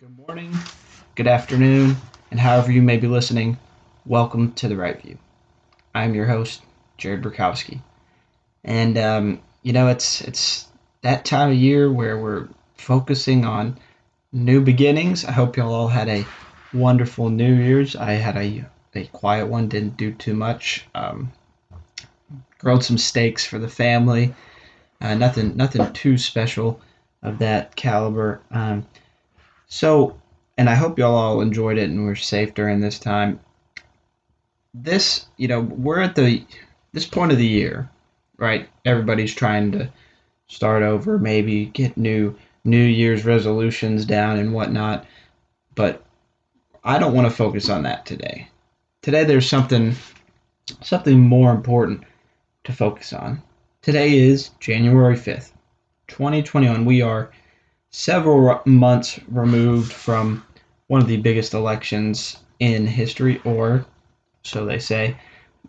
Good morning, good afternoon, and however you may be listening, welcome to the Right View. I'm your host, Jared Burkowski, and um, you know it's it's that time of year where we're focusing on new beginnings. I hope y'all all had a wonderful New Year's. I had a a quiet one, didn't do too much. Um, grilled some steaks for the family. Uh, nothing nothing too special of that caliber. Um, so, and I hope y'all all enjoyed it and were safe during this time. This, you know, we're at the this point of the year, right? Everybody's trying to start over, maybe get new New Year's resolutions down and whatnot. But I don't want to focus on that today. Today there's something something more important to focus on. Today is January 5th, 2021. We are several months removed from one of the biggest elections in history, or so they say.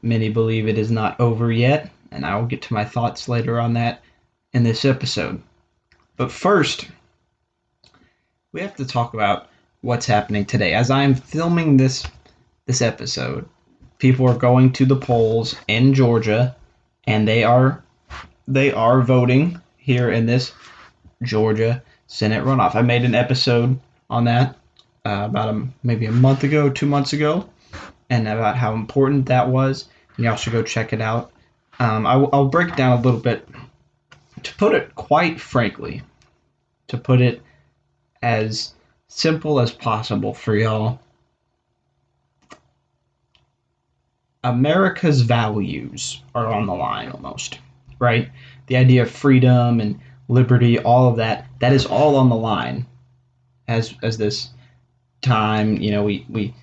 Many believe it is not over yet, and I will get to my thoughts later on that in this episode. But first, we have to talk about what's happening today. As I'm filming this this episode, people are going to the polls in Georgia and they are they are voting here in this Georgia Senate runoff. I made an episode on that uh, about a, maybe a month ago, two months ago, and about how important that was. Y'all should go check it out. Um, I, will break down a little bit. To put it quite frankly, to put it as simple as possible for y'all, America's values are on the line almost, right? The idea of freedom and liberty, all of that, that is all on the line as as this time, you know, we we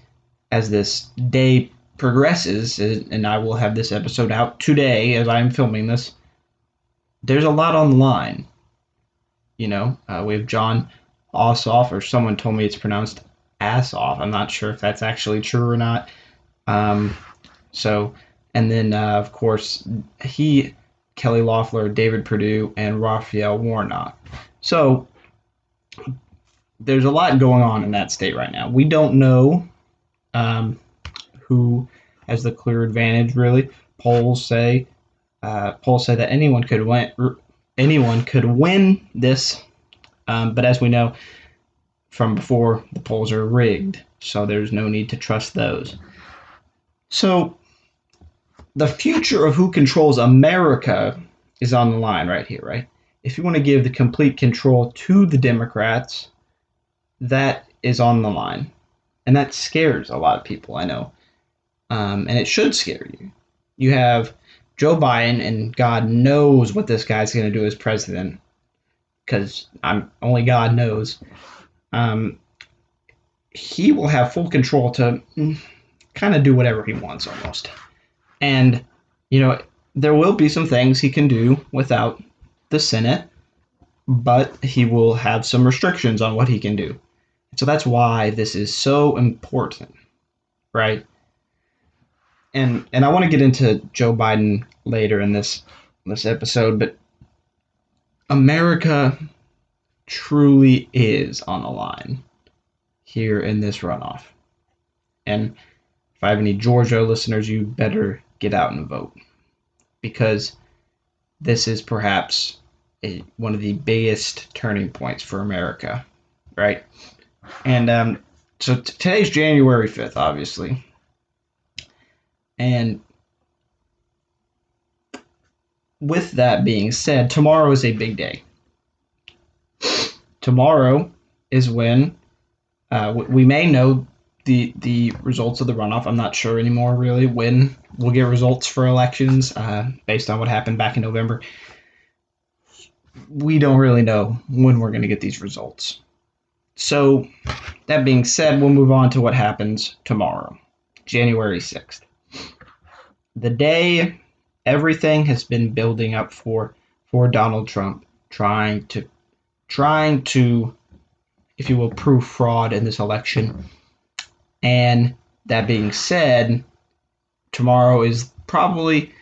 as this day progresses, and I will have this episode out today as I'm filming this. There's a lot on the line. You know, uh, we have Jon Ossoff, or someone told me it's pronounced Assoff. I'm not sure if that's actually true or not. Um, so, and then uh, of course he Kelly Loeffler, David Perdue, and Raphael Warnock. So there's a lot going on in that state right now. We don't know um, who has the clear advantage. Really, polls say uh, polls say that anyone could win. Anyone could win this, um, but as we know from before, the polls are rigged, so there's no need to trust those. So the future of who controls America is on the line right here, right? If you want to give the complete control to the Democrats, that is on the line. And that scares a lot of people, I know. Um, and it should scare you. You have Joe Biden, and God knows what this guy's going to do as president, because I'm only God knows. Um, he will have full control to mm, kind of do whatever he wants almost. And, you know, there will be some things he can do without the Senate, but he will have some restrictions on what he can do. So that's why this is so important, right? And and I want to get into Joe Biden later in this this episode, but America truly is on the line here in this runoff. And if I have any Georgia listeners, you better get out and vote because this is perhaps a, one of the biggest turning points for America, right? And um, so t- today's January 5th, obviously. And with that being said, tomorrow is a big day. Tomorrow is when uh, we may know the the results of the runoff. I'm not sure anymore really when we'll get results for elections uh, based on what happened back in November. We don't really know when we're going to get these results. So, that being said, we'll move on to what happens tomorrow, January 6th. The day everything has been building up for for Donald Trump trying to trying to if you will prove fraud in this election and that being said, tomorrow is probably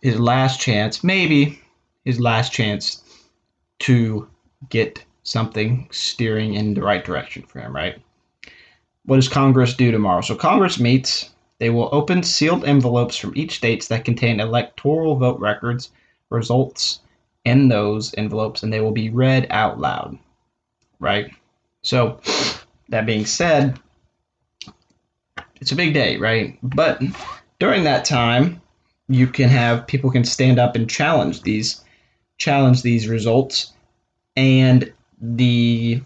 his last chance, maybe his last chance to get something steering in the right direction for him, right? What does Congress do tomorrow? So Congress meets. They will open sealed envelopes from each states that contain electoral vote records, results in those envelopes, and they will be read out loud, right? So, that being said, it's a big day, right? But during that time, you can have people can stand up and challenge these challenge these results and the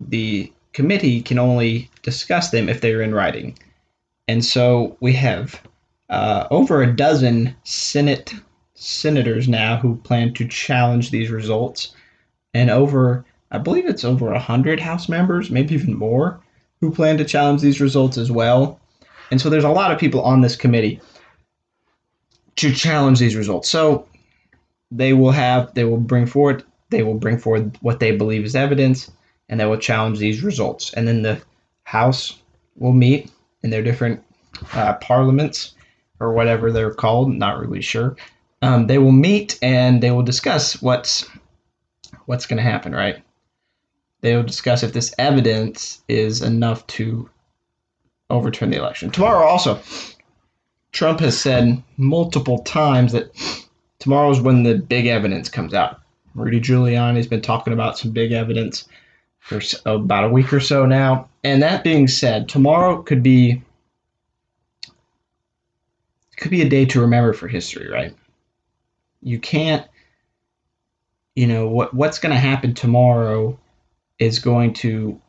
the committee can only discuss them if they're in writing. And so we have uh, over a dozen Senate senators now who plan to challenge these results, and over I believe it's over hundred House members, maybe even more, who plan to challenge these results as well. And so there's a lot of people on this committee to challenge these results. So they will have they will bring forward they will bring forward what they believe is evidence and they will challenge these results. And then the House will meet in their different uh, parliaments or whatever they're called, not really sure. Um, they will meet and they will discuss what's what's going to happen, right? They will discuss if this evidence is enough to overturn the election. Tomorrow, also, Trump has said multiple times that tomorrow is when the big evidence comes out. Rudy Giuliani's been talking about some big evidence for about a week or so now. And that being said, tomorrow could be could be a day to remember for history, right? You can't you know what what's going to happen tomorrow is going to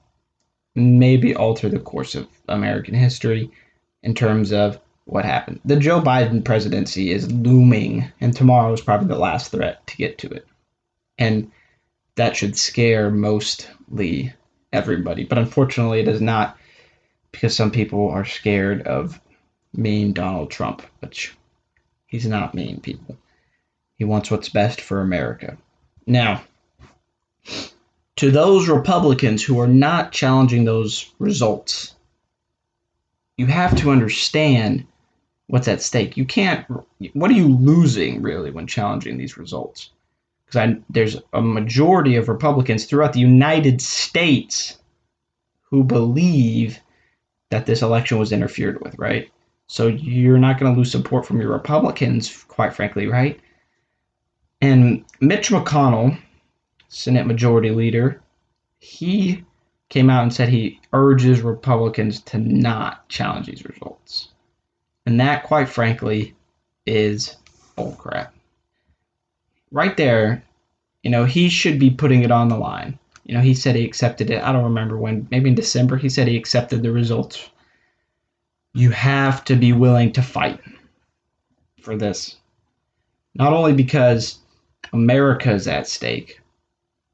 maybe alter the course of American history in terms of what happened. The Joe Biden presidency is looming, and tomorrow is probably the last threat to get to it. And that should scare mostly everybody. But unfortunately, it is not because some people are scared of mean Donald Trump, which he's not mean, people. He wants what's best for America. Now, to those Republicans who are not challenging those results, you have to understand what's at stake. You can't, what are you losing really when challenging these results? Because there's a majority of Republicans throughout the United States who believe that this election was interfered with, right? So you're not going to lose support from your Republicans, quite frankly, right? And Mitch McConnell, Senate Majority Leader, he came out and said he urges Republicans to not challenge these results. And that, quite frankly, is bullcrap. Right there, you know, he should be putting it on the line. You know, he said he accepted it. I don't remember when, maybe in December, he said he accepted the results. You have to be willing to fight for this. Not only because America is at stake,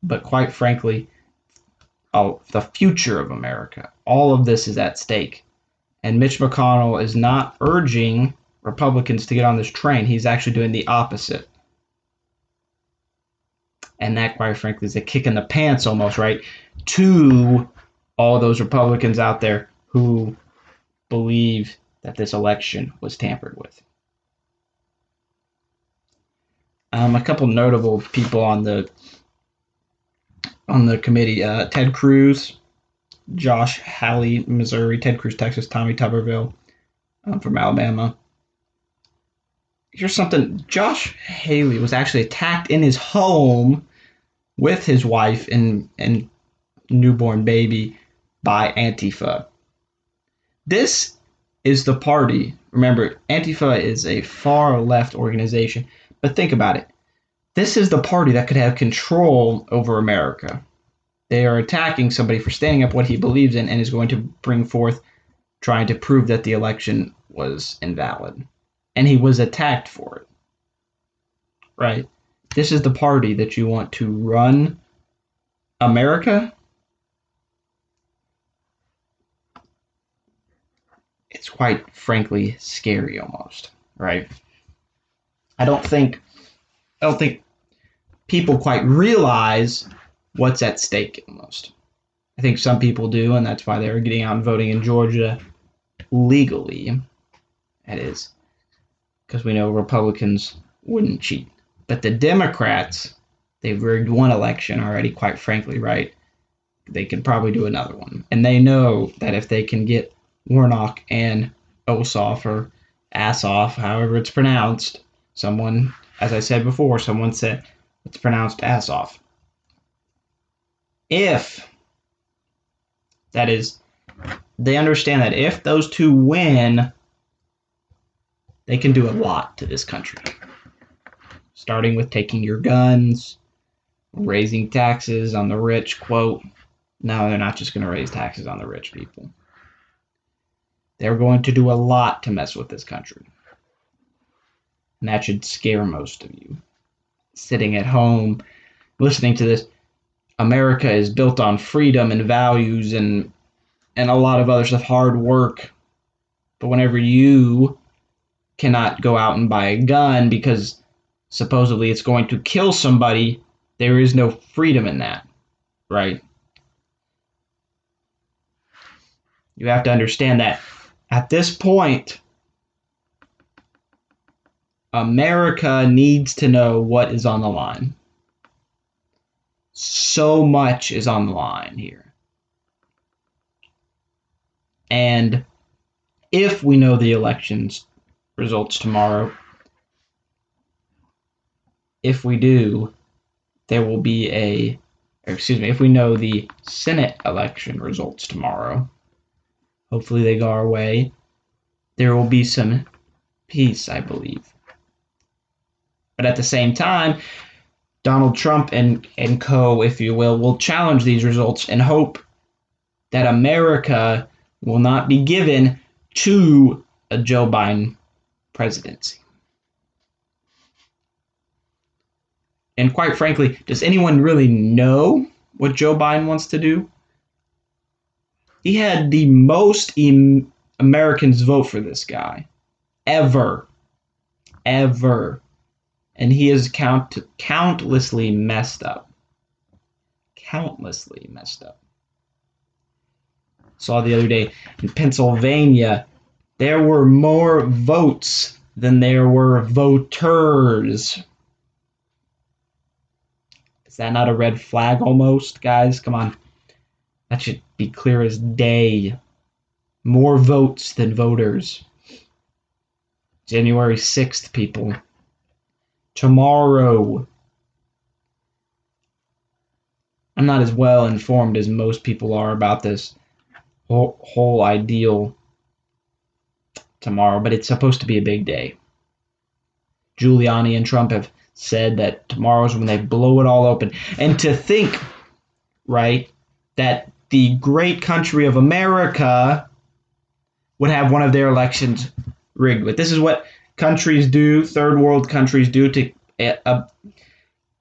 but quite frankly, the future of America. All of this is at stake. And Mitch McConnell is not urging Republicans to get on this train. He's actually doing the opposite. And that, quite frankly, is a kick in the pants almost, right? To all those Republicans out there who believe that this election was tampered with. Um, a couple notable people on the on the committee: uh, Ted Cruz, Josh Hawley, Missouri, Ted Cruz, Texas, Tommy Tuberville um, from Alabama. Here's something: Josh Hawley was actually attacked in his home with his wife and and newborn baby by Antifa. This is the party. Remember, Antifa is a far left organization but think about it. This is the party that could have control over America. They are attacking somebody for standing up what he believes in and is going to bring forth trying to prove that the election was invalid. And he was attacked for it. Right? This is the party that you want to run America. It's quite frankly scary almost, right? I don't think I don't think people quite realize what's at stake almost. I think some people do, and that's why they're getting out and voting in Georgia legally. That is, because we know Republicans wouldn't cheat. But the Democrats, they've rigged one election already, quite frankly, right? they could probably do another one. And they know that if they can get Warnock and Ossoff or Assoff, however it's pronounced, someone, as I said before, someone said it's pronounced Assoff. If, that is, they understand that if those two win, they can do a lot to this country. Starting with taking your guns, raising taxes on the rich, quote. No, they're not just going to raise taxes on the rich people. They're going to do a lot to mess with this country. And that should scare most of you. Sitting at home, listening to this, America is built on freedom and values and and a lot of other stuff, hard work. But whenever you cannot go out and buy a gun because supposedly it's going to kill somebody, there is no freedom in that, right? You have to understand that at this point, America needs to know what is on the line. So much is on the line here. And if we know the elections results tomorrow, if we do, there will be a, excuse me, if we know the Senate election results tomorrow, hopefully they go our way, there will be some peace, I believe. But at the same time, Donald Trump and, and co, if you will, will challenge these results and hope that America will not be given to a Joe Biden presidency. And quite frankly, does anyone really know what Joe Biden wants to do? He had the most em- Americans vote for this guy ever. Ever. And he is count- countlessly messed up. Countlessly messed up. Saw the other day in Pennsylvania, there were more votes than there were voters. Is that not a red flag almost, guys? Come on. That should be clear as day. More votes than voters. January 6th, people. Tomorrow. I'm not as well informed as most people are about this whole, whole ideal tomorrow, but it's supposed to be a big day. Giuliani and Trump have said that tomorrow's when they blow it all open. And to think, right, that the great country of America would have one of their elections rigged with. This is what countries do, third world countries do to uh,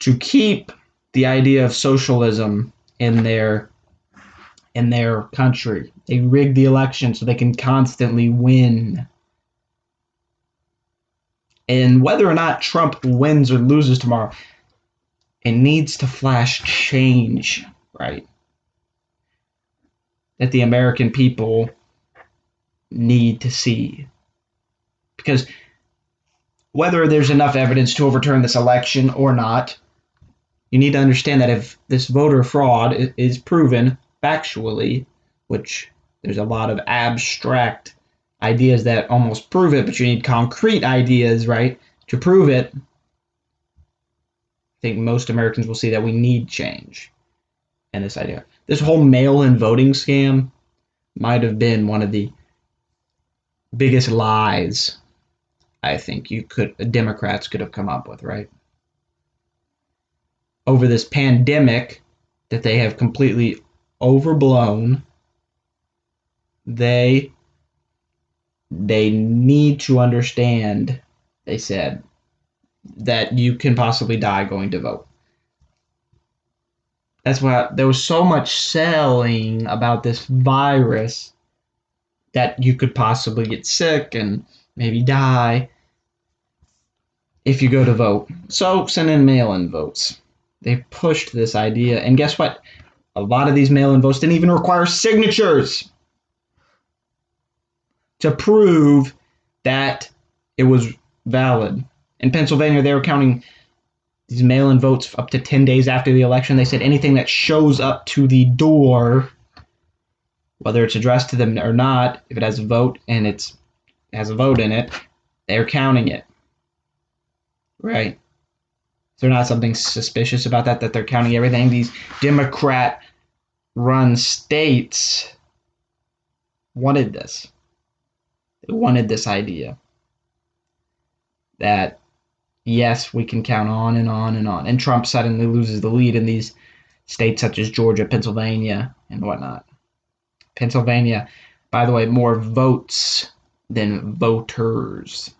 to keep the idea of socialism in their in their country. They rig the election so they can constantly win. And whether or not Trump wins or loses tomorrow, it needs to flash change, right? That the American people need to see. Because whether there's enough evidence to overturn this election or not, you need to understand that if this voter fraud is proven factually, which there's a lot of abstract ideas that almost prove it, but you need concrete ideas, right, to prove it. I think most Americans will see that we need change in this idea. This whole mail in voting scam might have been one of the biggest lies I think you could Democrats could have come up with, right? Over this pandemic that they have completely overblown, they they need to understand, they said, that you can possibly die going to vote. That's why there was so much selling about this virus that you could possibly get sick and maybe die if you go to vote. So send in mail in votes. They pushed this idea, and guess what? A lot of these mail in votes didn't even require signatures to prove that it was valid. In Pennsylvania, they were counting these mail-in votes up to 10 days after the election. They said anything that shows up to the door, whether it's addressed to them or not, if it has a vote and it's it has a vote in it, they're counting it. Right? Is there not something suspicious about that? That they're counting everything? These Democrat run states wanted this. They wanted this idea that yes, we can count on and on and on. And Trump suddenly loses the lead in these states such as Georgia, Pennsylvania, and whatnot. Pennsylvania, by the way, more votes than voters.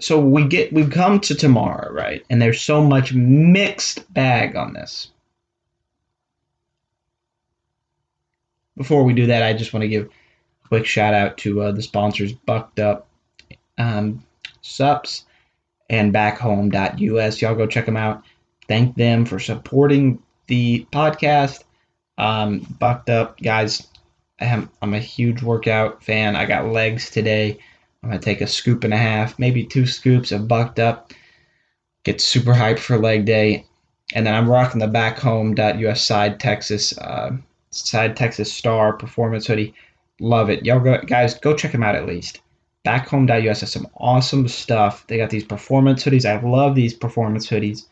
So we get we've come to tomorrow, right? And there's so much mixed bag on this. before we do that, I just want to give a quick shout out to uh, the sponsors Bucked Up um, Sups and Backhome.us. Y'all go check them out. Thank them for supporting the podcast. Um, bucked Up, guys. I am, I'm a huge workout fan. I got legs today. I'm gonna take a scoop and a half, maybe two scoops of Bucked Up. Get super hyped for leg day, and then I'm rocking the Backhome.us side Texas. Uh, Side Texas Star Performance hoodie. Love it. Y'all go, guys, go check them out at least. Backhome.us has some awesome stuff. They got these performance hoodies. I love these performance hoodies.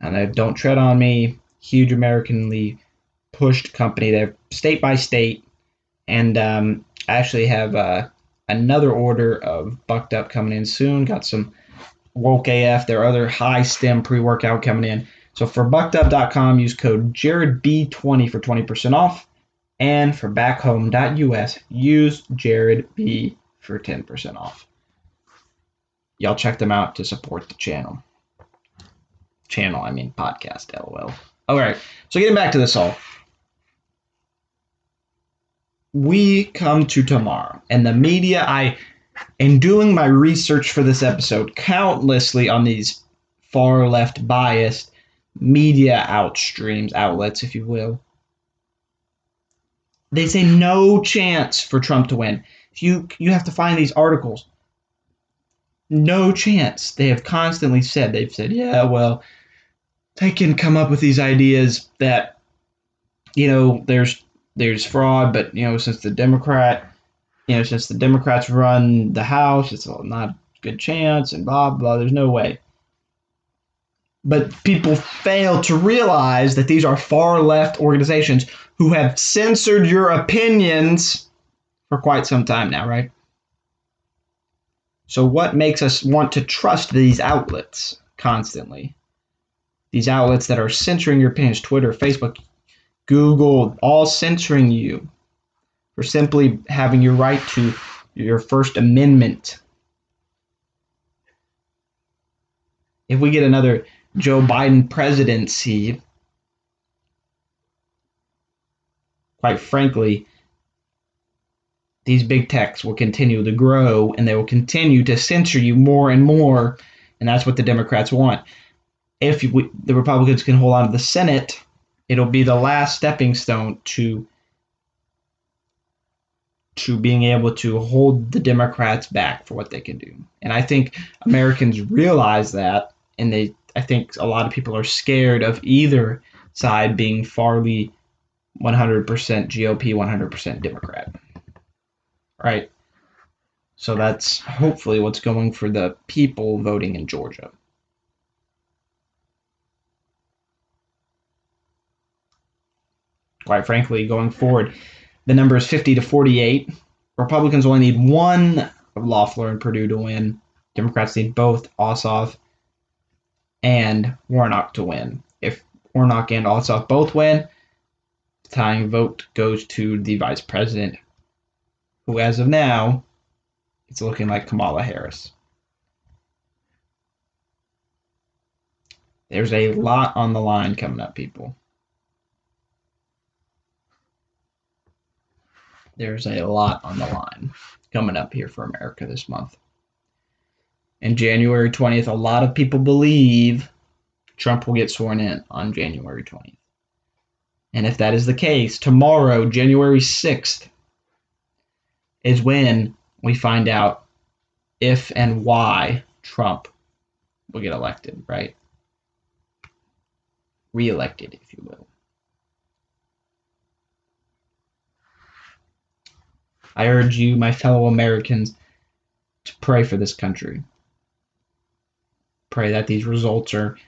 And they don't tread on me. Huge Americanly pushed company. They're state by state. And um, I actually have uh, another order of Bucked Up coming in soon. Got some Woke AF, their other high stim pre workout coming in. So for buckedup.com, use code JaredB20 for 20% off. And for backhome.us, use JaredB for 10% off. Y'all check them out to support the channel. Channel, I mean podcast, lol. All right, so getting back to this all. We come to tomorrow, and the media, I, in doing my research for this episode, countlessly on these far left biased media outstreams, outlets, if you will. They say no chance for Trump to win. if You you have to find these articles. No chance. They have constantly said they've said, yeah, well, they can come up with these ideas that you know there's there's fraud, but you know since the Democrat, you know since the Democrats run the House, it's not a good chance, and blah blah. There's no way. But people fail to realize that these are far left organizations who have censored your opinions for quite some time now, right? So, what makes us want to trust these outlets constantly? These outlets that are censoring your opinions Twitter, Facebook, Google, all censoring you for simply having your right to your First Amendment. If we get another Joe Biden presidency, quite frankly, these big techs will continue to grow and they will continue to censor you more and more. And that's what the Democrats want. If we, the Republicans can hold on to the Senate, it'll be the last stepping stone to to being able to hold the Democrats back for what they can do. And I think Americans realize that and they I think a lot of people are scared of either side being farly 100% GOP, 100% Democrat. Right? So that's hopefully what's going for the people voting in Georgia. Quite frankly, going forward, the number is 50 to 48. Republicans only need one of Loeffler and Perdue to win. Democrats need both Ossoff and Warnock to win. If Warnock and Ossoff both win, the tying vote goes to the vice president, who, as of now, it's looking like Kamala Harris. There's a lot on the line coming up, people. There's a lot on the line coming up here for America this month and January 20th, a lot of people believe Trump will get sworn in on January 20th. And if that is the case, tomorrow, January 6th, is when we find out if and why Trump will get elected, right? Reelected, if you will. I urge you, my fellow Americans, to pray for this country. Pray that these results are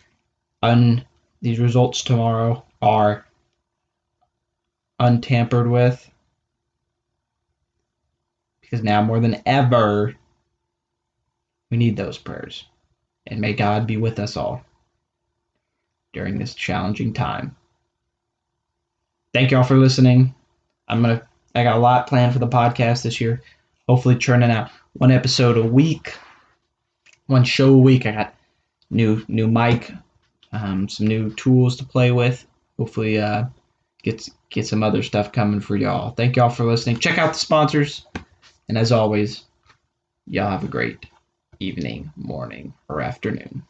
un these results tomorrow are untampered with. Because now more than ever we need those prayers. And may God be with us all during this challenging time. Thank you all for listening. I'm going to I got a lot planned for the podcast this year. Hopefully, churning out one episode a week, one show a week. I got new new mic, um, some new tools to play with. Hopefully, uh, get get some other stuff coming for y'all. Thank y'all for listening. Check out the sponsors, and as always, y'all have a great evening, morning, or afternoon.